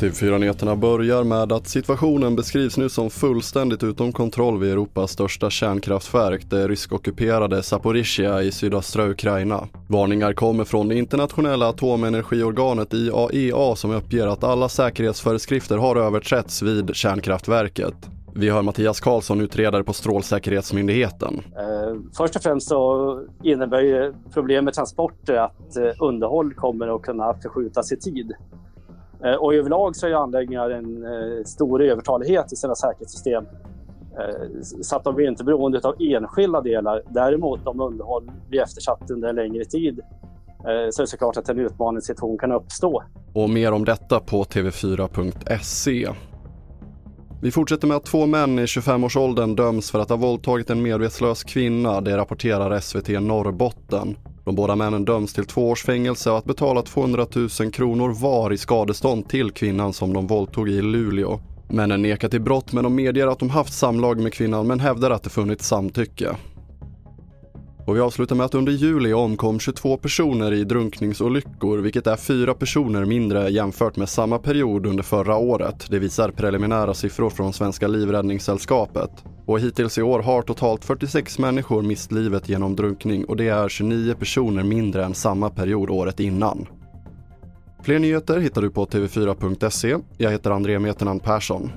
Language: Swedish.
TV4-nyheterna börjar med att situationen beskrivs nu som fullständigt utom kontroll vid Europas största kärnkraftverk, det ryskockuperade Zaporizjzja i sydöstra Ukraina. Varningar kommer från det internationella atomenergiorganet IAEA som uppger att alla säkerhetsföreskrifter har överträtts vid kärnkraftverket. Vi hör Mattias Karlsson, utredare på Strålsäkerhetsmyndigheten. Eh, först och främst så innebär ju problem med transporter att eh, underhåll kommer att kunna förskjutas i tid. Eh, och överlag så är anläggningar en stor övertalighet i sina säkerhetssystem. Så att de blir inte beroende av enskilda delar. Däremot om underhåll blir eftersatt under en längre tid så är det såklart att en utmaningssituation kan uppstå. Och mer om detta på tv4.se. Vi fortsätter med att två män i 25-årsåldern döms för att ha våldtagit en medvetslös kvinna, det rapporterar SVT Norrbotten. De båda männen döms till två års fängelse och att betala 200 000 kronor var i skadestånd till kvinnan som de våldtog i Luleå. Männen nekar till brott men de medger att de haft samlag med kvinnan men hävdar att det funnits samtycke. Och vi avslutar med att under juli omkom 22 personer i drunkningsolyckor, vilket är fyra personer mindre jämfört med samma period under förra året. Det visar preliminära siffror från Svenska Livräddningssällskapet. Och hittills i år har totalt 46 människor mist livet genom drunkning och det är 29 personer mindre än samma period året innan. Fler nyheter hittar du på tv4.se. Jag heter André Metenand Persson.